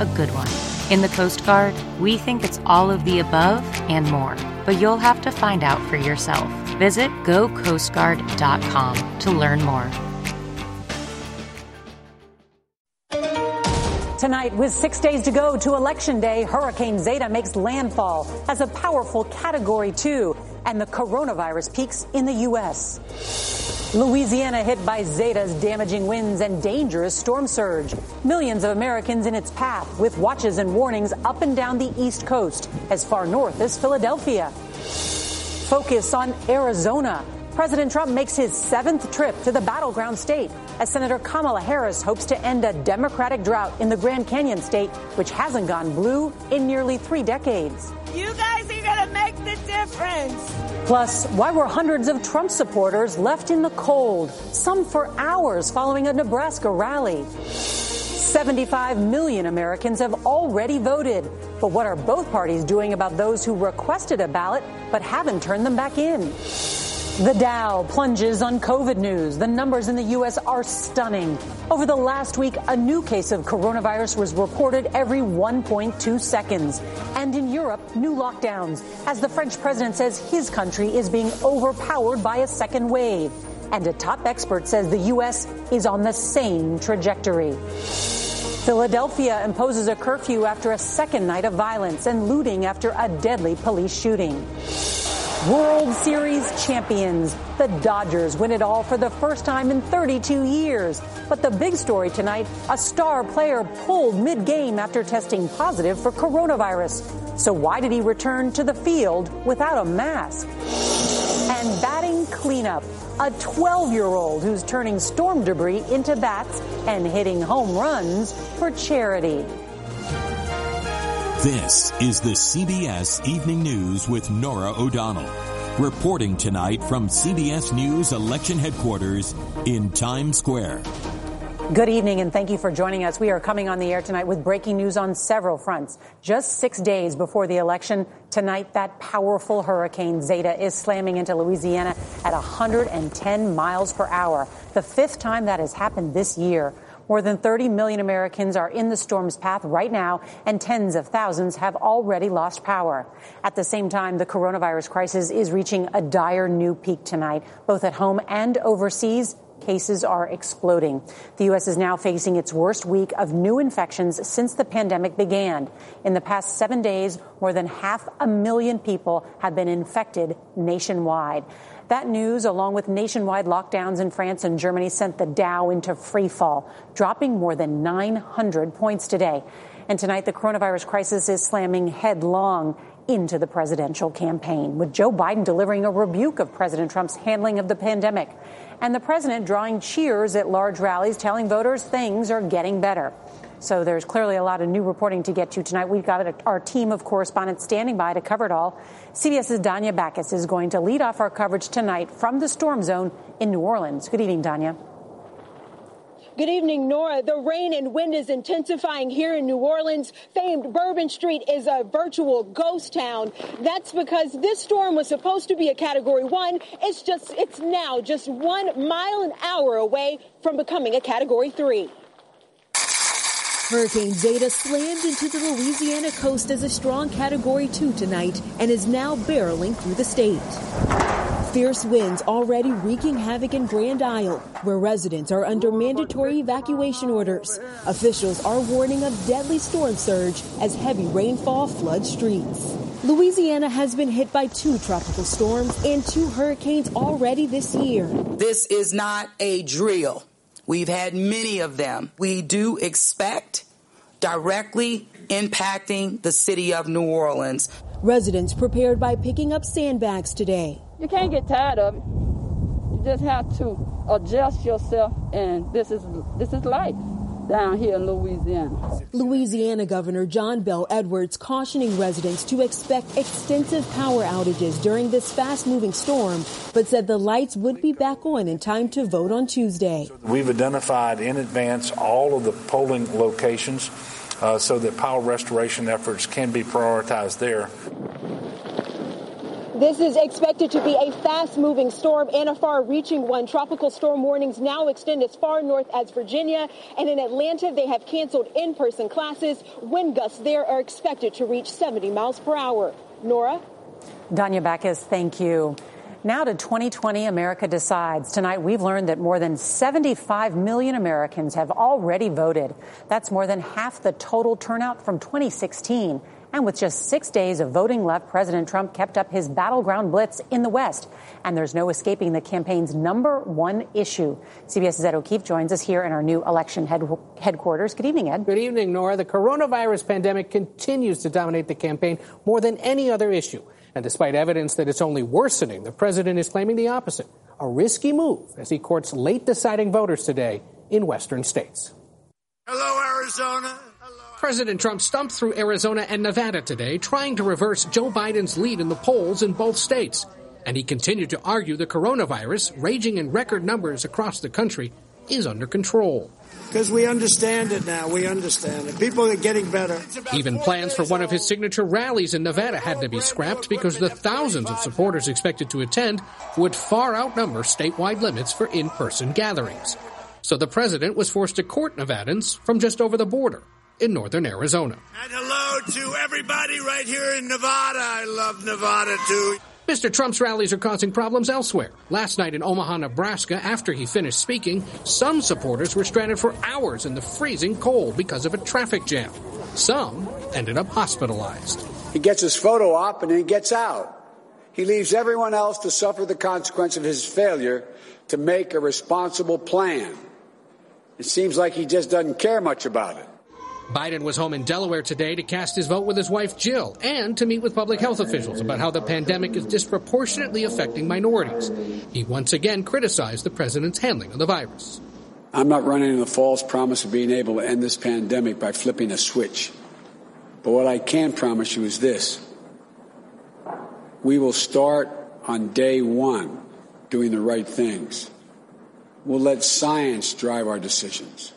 a good one? In the Coast Guard, we think it's all of the above and more, but you'll have to find out for yourself. Visit gocoastguard.com to learn more. Tonight, with six days to go to Election Day, Hurricane Zeta makes landfall as a powerful Category 2, and the coronavirus peaks in the U.S. Louisiana hit by Zeta's damaging winds and dangerous storm surge. Millions of Americans in its path, with watches and warnings up and down the East Coast, as far north as Philadelphia. Focus on Arizona. President Trump makes his seventh trip to the battleground state as Senator Kamala Harris hopes to end a Democratic drought in the Grand Canyon state, which hasn't gone blue in nearly three decades. You guys make the difference. Plus, why were hundreds of Trump supporters left in the cold, some for hours following a Nebraska rally? 75 million Americans have already voted. But what are both parties doing about those who requested a ballot but haven't turned them back in? The Dow plunges on COVID news. The numbers in the U.S. are stunning. Over the last week, a new case of coronavirus was reported every 1.2 seconds. And in Europe, new lockdowns, as the French president says his country is being overpowered by a second wave. And a top expert says the U.S. is on the same trajectory. Philadelphia imposes a curfew after a second night of violence and looting after a deadly police shooting. World Series champions. The Dodgers win it all for the first time in 32 years. But the big story tonight, a star player pulled mid-game after testing positive for coronavirus. So why did he return to the field without a mask? And batting cleanup. A 12-year-old who's turning storm debris into bats and hitting home runs for charity. This is the CBS Evening News with Norah O'Donnell. Reporting tonight from CBS News Election Headquarters in Times Square. Good evening and thank you for joining us. We are coming on the air tonight with breaking news on several fronts. Just six days before the election, tonight that powerful hurricane Zeta is slamming into Louisiana at 110 miles per hour. The fifth time that has happened this year. More than 30 million Americans are in the storm's path right now, and tens of thousands have already lost power. At the same time, the coronavirus crisis is reaching a dire new peak tonight, both at home and overseas. Cases are exploding. The U.S. is now facing its worst week of new infections since the pandemic began. In the past seven days, more than half a million people have been infected nationwide. That news, along with nationwide lockdowns in France and Germany, sent the Dow into free fall, dropping more than 900 points today. And tonight, the coronavirus crisis is slamming headlong into the presidential campaign, with Joe Biden delivering a rebuke of President Trump's handling of the pandemic, and the president drawing cheers at large rallies, telling voters things are getting better. So there's clearly a lot of new reporting to get to tonight. We've got our team of correspondents standing by to cover it all. CBS's Danya Bacchus is going to lead off our coverage tonight from the storm zone in New Orleans. Good evening, Danya. Good evening, Norah. The rain and wind is intensifying here in New Orleans. Famed Bourbon Street is a virtual ghost town. That's because this storm was supposed to be a category one. It's just, it's now just one mile an hour away from becoming a category three. Hurricane Zeta slammed into the Louisiana coast as a strong Category 2 tonight and is now barreling through the state. Fierce winds already wreaking havoc in Grand Isle, where residents are under mandatory evacuation orders. Officials are warning of deadly storm surge as heavy rainfall floods streets. Louisiana has been hit by two tropical storms and two hurricanes already this year. This is not a drill. We've had many of them. We do expect directly impacting the city of New Orleans. Residents prepared by picking up sandbags today. You can't get tired of it. You just have to adjust yourself, and this is this is life down here in Louisiana. Louisiana Governor John Bell Edwards cautioning residents to expect extensive power outages during this fast moving storm, but said the lights would be back on in time to vote on Tuesday. We've identified in advance all of the polling locations uh, so that power restoration efforts can be prioritized there. This is expected to be a fast moving storm and a far reaching one. Tropical storm warnings now extend as far north as Virginia. And in Atlanta, they have canceled in person classes. Wind gusts there are expected to reach 70 miles per hour. Norah? Danya Bacchus, thank you. Now to 2020, America decides. Tonight, we've learned that more than 75 million Americans have already voted. That's more than half the total turnout from 2016. And with just six days of voting left, President Trump kept up his battleground blitz in the West. And there's no escaping the campaign's number one issue. CBS's Ed O'Keefe joins us here in our new election head- headquarters. Good evening, Ed. Good evening, Norah. The coronavirus pandemic continues to dominate the campaign more than any other issue. And despite evidence that it's only worsening, the president is claiming the opposite. A risky move as he courts late deciding voters today in western states. Hello, Arizona. President Trump stumped through Arizona and Nevada today, trying to reverse Joe Biden's lead in the polls in both states. And he continued to argue the coronavirus, raging in record numbers across the country, is under control. Because we understand it now. We understand it. People are getting better. Even plans for one of his signature rallies in Nevada had to be scrapped because the thousands of supporters expected to attend would far outnumber statewide limits for in person gatherings. So the president was forced to court Nevadans from just over the border in northern Arizona. And hello to everybody right here in Nevada. I love Nevada too. Mr. Trump's rallies are causing problems elsewhere. Last night in Omaha, Nebraska, after he finished speaking, some supporters were stranded for hours in the freezing cold because of a traffic jam. Some ended up hospitalized. He gets his photo op and he gets out. He leaves everyone else to suffer the consequence of his failure to make a responsible plan. It seems like he just doesn't care much about it. Biden was home in Delaware today to cast his vote with his wife Jill and to meet with public health officials about how the pandemic is disproportionately affecting minorities. He once again criticized the president's handling of the virus. I'm not running on the false promise of being able to end this pandemic by flipping a switch. But what I can promise you is this. We will start on day one doing the right things. We'll let science drive our decisions.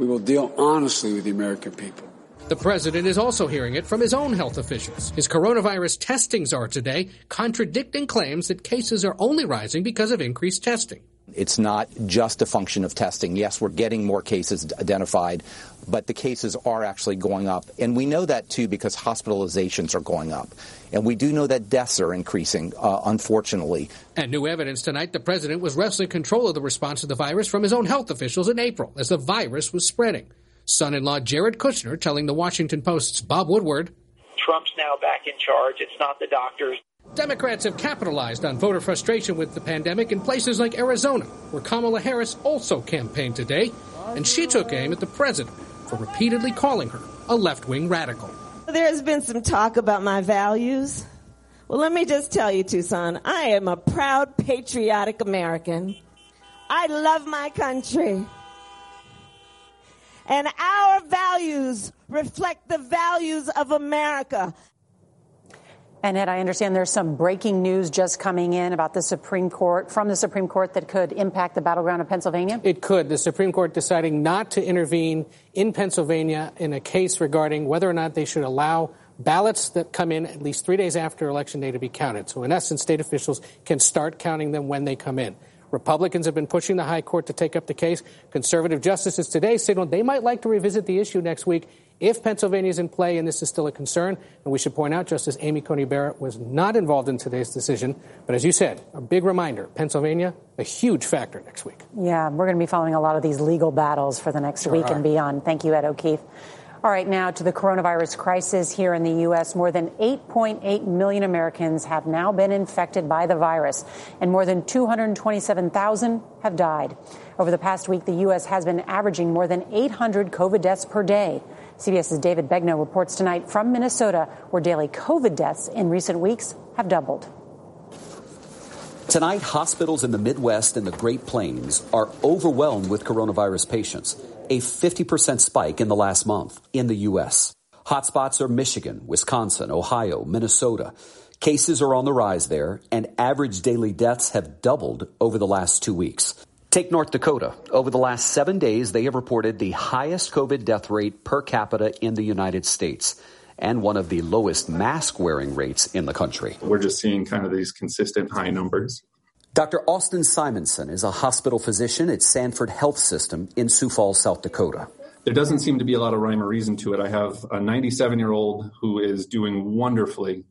We will deal honestly with the American people. The president is also hearing it from his own health officials. His coronavirus testing czar today contradicting claims that cases are only rising because of increased testing. It's not just a function of testing. Yes, we're getting more cases identified, but the cases are actually going up. And we know that too because hospitalizations are going up. And we do know that deaths are increasing, uh, unfortunately. And new evidence tonight the president was wresting control of the response to the virus from his own health officials in April as the virus was spreading. Son in law Jared Kushner telling the Washington Post's Bob Woodward Trump's now back in charge. It's not the doctors. Democrats have capitalized on voter frustration with the pandemic in places like Arizona, where Kamala Harris also campaigned today, and she took aim at the president for repeatedly calling her a left wing radical. There has been some talk about my values. Well, let me just tell you, Tucson, I am a proud, patriotic American. I love my country. And our values reflect the values of America. And Ed, I understand there's some breaking news just coming in about the Supreme Court, from the Supreme Court, that could impact the battleground of Pennsylvania? It could. The Supreme Court deciding not to intervene in Pennsylvania in a case regarding whether or not they should allow ballots that come in at least three days after Election Day to be counted. So, in essence, state officials can start counting them when they come in. Republicans have been pushing the high court to take up the case. Conservative justices today signaled they might like to revisit the issue next week if Pennsylvania is in play and this is still a concern. And we should point out Justice Amy Coney Barrett was not involved in today's decision. But as you said, a big reminder Pennsylvania, a huge factor next week. Yeah, we're going to be following a lot of these legal battles for the next Sure week are. and beyond. Thank you, Ed O'Keefe. All right, now to the coronavirus crisis here in the U.S. More than 8.8 million Americans have now been infected by the virus, and more than 227,000 have died. Over the past week, the U.S. has been averaging more than 800 COVID deaths per day. CBS's David Begnaud reports tonight from Minnesota, where daily COVID deaths in recent weeks have doubled. Tonight, hospitals in the Midwest and the Great Plains are overwhelmed with coronavirus patients, a 50% spike in the last month in the U.S. Hotspots are Michigan, Wisconsin, Ohio, Minnesota. Cases are on the rise there, and average daily deaths have doubled over the last two weeks. Take North Dakota. Over the last seven days, they have reported the highest COVID death rate per capita in the United States and one of the lowest mask wearing rates in the country. We're just seeing kind of these consistent high numbers. Dr. Austin Simonson is a hospital physician at Sanford Health System in Sioux Falls, South Dakota. There doesn't seem to be a lot of rhyme or reason to it. I have a 97 year old who is doing wonderfully,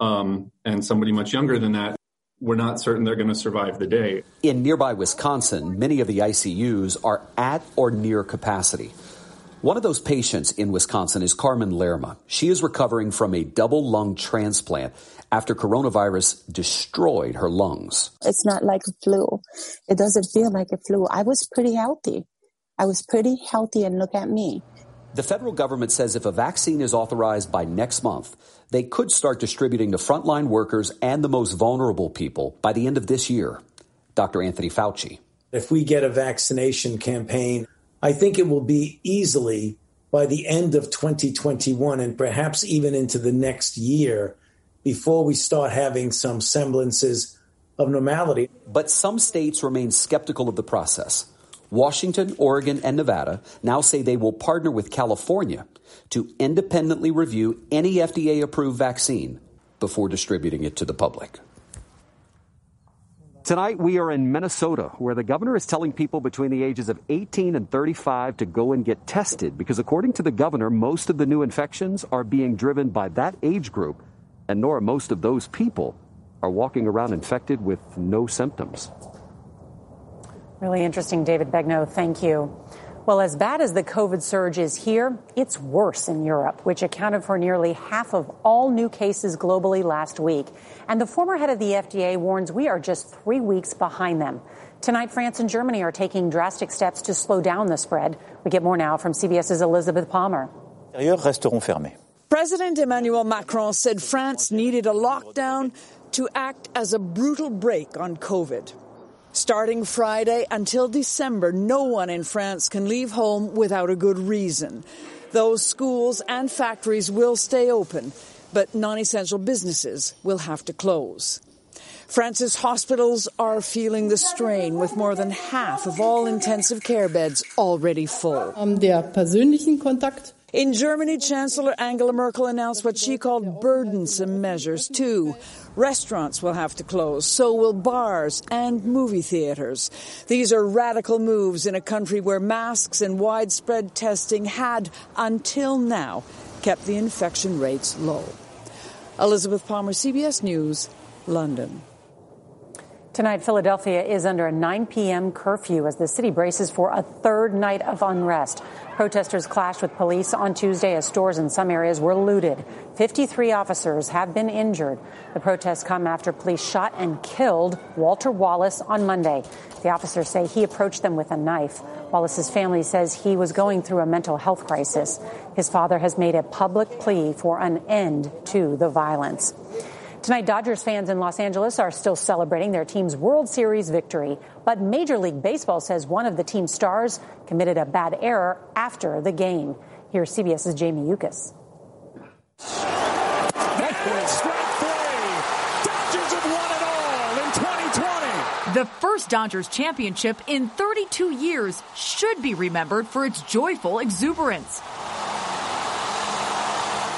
um, and somebody much younger than that. We're not certain they're going to survive the day. In nearby Wisconsin, many of the ICUs are at or near capacity. One of those patients in Wisconsin is Carmen Lerma. She is recovering from a double lung transplant after coronavirus destroyed her lungs. It's not like a flu. It doesn't feel like a flu. I was pretty healthy. I was pretty healthy, and look at me. The federal government says if a vaccine is authorized by next month, they could start distributing to frontline workers and the most vulnerable people by the end of this year. Dr. Anthony Fauci. If we get a vaccination campaign, I think it will be easily by the end of 2021 and perhaps even into the next year before we start having some semblances of normality. But some states remain skeptical of the process. Washington, Oregon, and Nevada now say they will partner with California to independently review any FDA approved vaccine before distributing it to the public. Tonight, we are in Minnesota, where the governor is telling people between the ages of 18 and 35 to go and get tested because, according to the governor, most of the new infections are being driven by that age group. And Norah, most of those people are walking around infected with no symptoms. Really interesting, David Begnaud. Thank you. Well, as bad as the COVID surge is here, it's worse in Europe, which accounted for nearly half of all new cases globally last week. And the former head of the FDA warns we are just three weeks behind them. Tonight, France and Germany are taking drastic steps to slow down the spread. We get more now from CBS's Elizabeth Palmer. resteront fermés. President Emmanuel Macron said France needed a lockdown to act as a brutal brake on COVID. Starting Friday until December, no one in France can leave home without a good reason. Those schools and factories will stay open, but non essential businesses will have to close. France's hospitals are feeling the strain with more than half of all intensive care beds already full. In Germany, Chancellor Angela Merkel announced what she called burdensome measures, too. Restaurants will have to close, so will bars and movie theaters. These are radical moves in a country where masks and widespread testing had, until now, kept the infection rates low. Elizabeth Palmer, CBS News, London. Tonight, Philadelphia is under a 9 p.m. curfew as the city braces for a third night of unrest. Protesters clashed with police on Tuesday as stores in some areas were looted. 53 officers have been injured. The protests come after police shot and killed Walter Wallace on Monday. The officers say he approached them with a knife. Wallace's family says he was going through a mental health crisis. His father has made a public plea for an end to the violence. Tonight, Dodgers fans in Los Angeles are still celebrating their team's World Series victory. But Major League Baseball says one of the team's stars committed a bad error after the game. Here's CBS's Jamie Yuccas. The first Dodgers championship in 32 years should be remembered for its joyful exuberance.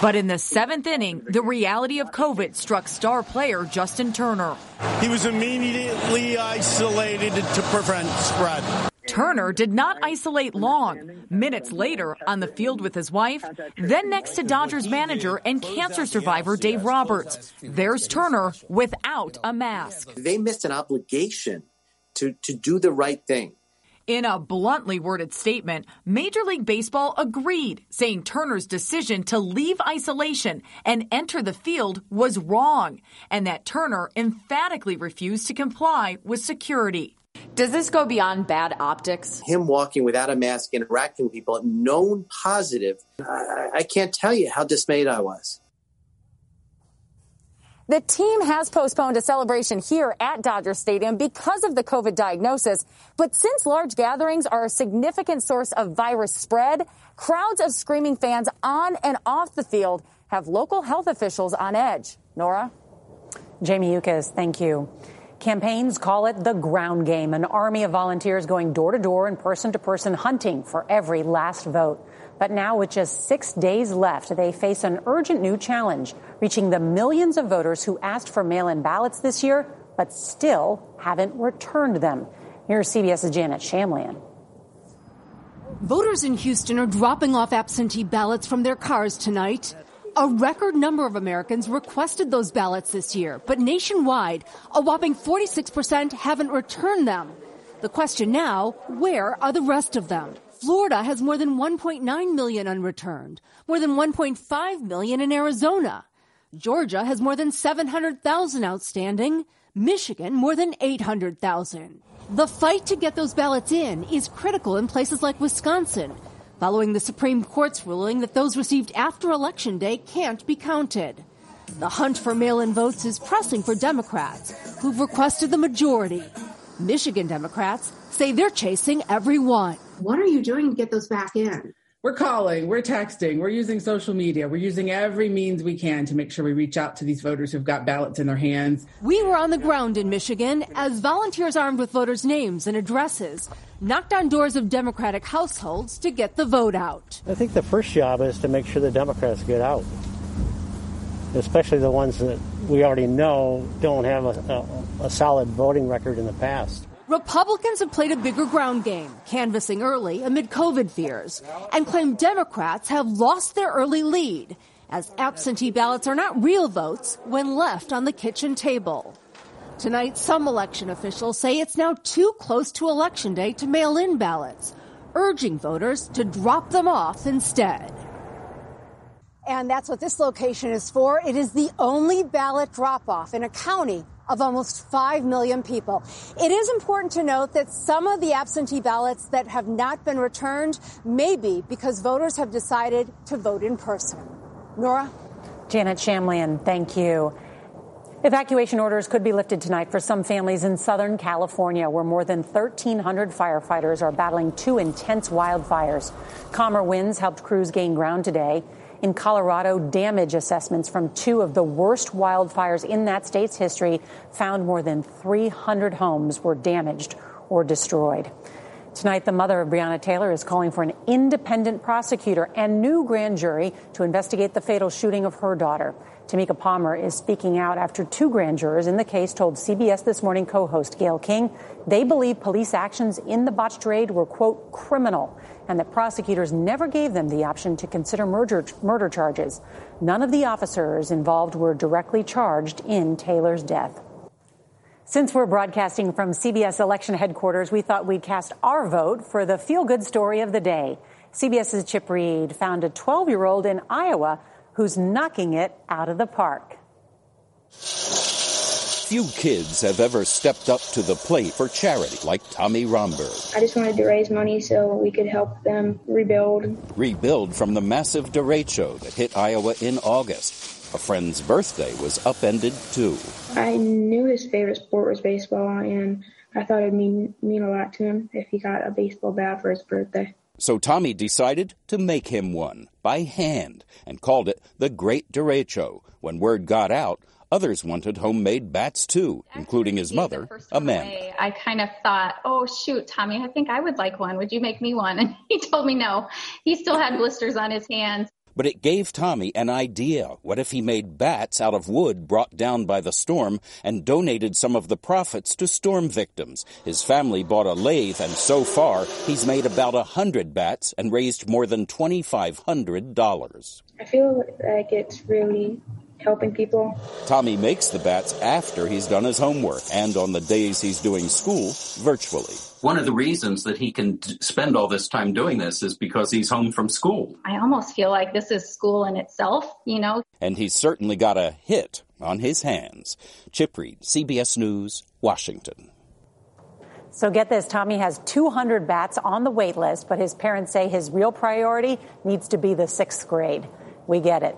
But in the seventh inning, the reality of COVID struck star player Justin Turner. He was immediately isolated to prevent spread. Turner did not isolate long. Minutes later, on the field with his wife, then next to Dodgers manager and cancer survivor Dave Roberts. There's Turner without a mask. They missed an obligation to, to do the right thing. In a bluntly worded statement, Major League Baseball agreed, saying Turner's decision to leave isolation and enter the field was wrong, and that Turner emphatically refused to comply with security. Does this go beyond bad optics? Him walking without a mask, interacting with people, known positive. I, I can't tell you how dismayed I was. The team has postponed a celebration here at Dodger Stadium because of the COVID diagnosis. But since large gatherings are a significant source of virus spread, crowds of screaming fans on and off the field have local health officials on edge. Norah? Jamie Yuccas, thank you. Campaigns call it the ground game, an army of volunteers going door to door and person to person hunting for every last vote. But now, with just six days left, they face an urgent new challenge, reaching the millions of voters who asked for mail in ballots this year, but still haven't returned them. Here's CBS's Janet Shamlian. Voters in Houston are dropping off absentee ballots from their cars tonight. A record number of Americans requested those ballots this year, but nationwide, a whopping 46% haven't returned them. The question now, where are the rest of them? Florida has more than 1.9 million unreturned, more than 1.5 million in Arizona. Georgia has more than 700,000 outstanding, Michigan more than 800,000. The fight to get those ballots in is critical in places like Wisconsin, following the Supreme Court's ruling that those received after Election Day can't be counted. The hunt for mail in votes is pressing for Democrats, who've requested the majority. Michigan Democrats say they're chasing everyone. What are you doing to get those back in? We're calling, we're texting, we're using social media, we're using every means we can to make sure we reach out to these voters who've got ballots in their hands. We were on the ground in Michigan as volunteers armed with voters' names and addresses knocked on doors of Democratic households to get the vote out. I think the first job is to make sure the Democrats get out, especially the ones that we already know don't have a, a, a solid voting record in the past. Republicans have played a bigger ground game, canvassing early amid COVID fears, and claim Democrats have lost their early lead, as absentee ballots are not real votes when left on the kitchen table. Tonight, some election officials say it's now too close to Election Day to mail in ballots, urging voters to drop them off instead. And that's what this location is for. It is the only ballot drop off in a county of almost 5 million people. It is important to note that some of the absentee ballots that have not been returned may be because voters have decided to vote in person. Norah? Janet Shamlian, thank you. Evacuation orders could be lifted tonight for some families in Southern California, where more than 1,300 firefighters are battling two intense wildfires. Calmer winds helped crews gain ground today. In Colorado, damage assessments from two of the worst wildfires in that state's history found more than 300 homes were damaged or destroyed. Tonight, the mother of Breonna Taylor is calling for an independent prosecutor and new grand jury to investigate the fatal shooting of her daughter. Tamika Palmer is speaking out after two grand jurors in the case told CBS This Morning co host Gayle King they believe police actions in the botched raid were, quote, criminal, and that prosecutors never gave them the option to consider murder, murder charges. None of the officers involved were directly charged in Taylor's death. Since we're broadcasting from CBS election headquarters, we thought we'd cast our vote for the feel good story of the day. CBS's Chip Reid found a 12 year old in Iowa who's knocking it out of the park. Few kids have ever stepped up to the plate for charity like Tommy Romberg. I just wanted to raise money so we could help them rebuild. Rebuild from the massive derecho that hit Iowa in August. A friend's birthday was upended too. I knew his favorite sport was baseball, and I thought it'd mean, mean a lot to him if he got a baseball bat for his birthday. So Tommy decided to make him one by hand and called it the Great Derecho. When word got out, others wanted homemade bats too, including his mother, Amanda. I kind of thought, oh, shoot, Tommy, I think I would like one. Would you make me one? And he told me no. He still had blisters on his hands. But it gave Tommy an idea. What if he made bats out of wood brought down by the storm and donated some of the profits to storm victims? His family bought a lathe and so far he's made about a hundred bats and raised more than $2,500. I feel like it's really helping people. Tommy makes the bats after he's done his homework and on the days he's doing school virtually. One of the reasons that he can spend all this time doing this is because he's home from school. I almost feel like this is school in itself, you know? And he's certainly got a hit on his hands. Chip Reid, CBS News, Washington. So get this, Tommy has 200 bats on the wait list, but his parents say his real priority needs to be the sixth grade. We get it.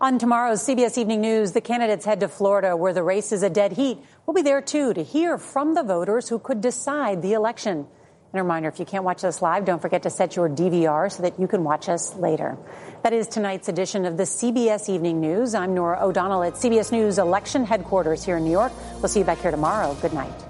On tomorrow's CBS Evening News, the candidates head to Florida where the race is a dead heat. We'll be there too to hear from the voters who could decide the election. And a reminder, if you can't watch us live, don't forget to set your DVR so that you can watch us later. That is tonight's edition of the CBS Evening News. I'm Norah O'Donnell at CBS News election headquarters here in New York. We'll see you back here tomorrow. Good night.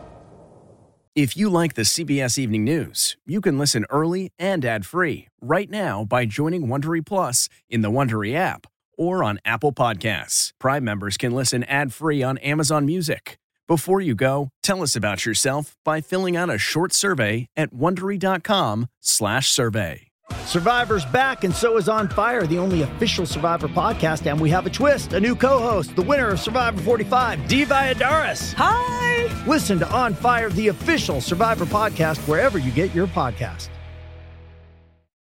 If you like the CBS Evening News, you can listen early and ad-free right now by joining Wondery Plus in the Wondery app or on Apple Podcasts. Prime members can listen ad-free on Amazon Music. Before you go, tell us about yourself by filling out a short survey at wondery.com/survey. Survivor's back, and so is On Fire, the only official Survivor podcast. And we have a twist a new co host, the winner of Survivor 45, Dee Valladares. Hi! Listen to On Fire, the official Survivor podcast, wherever you get your podcast.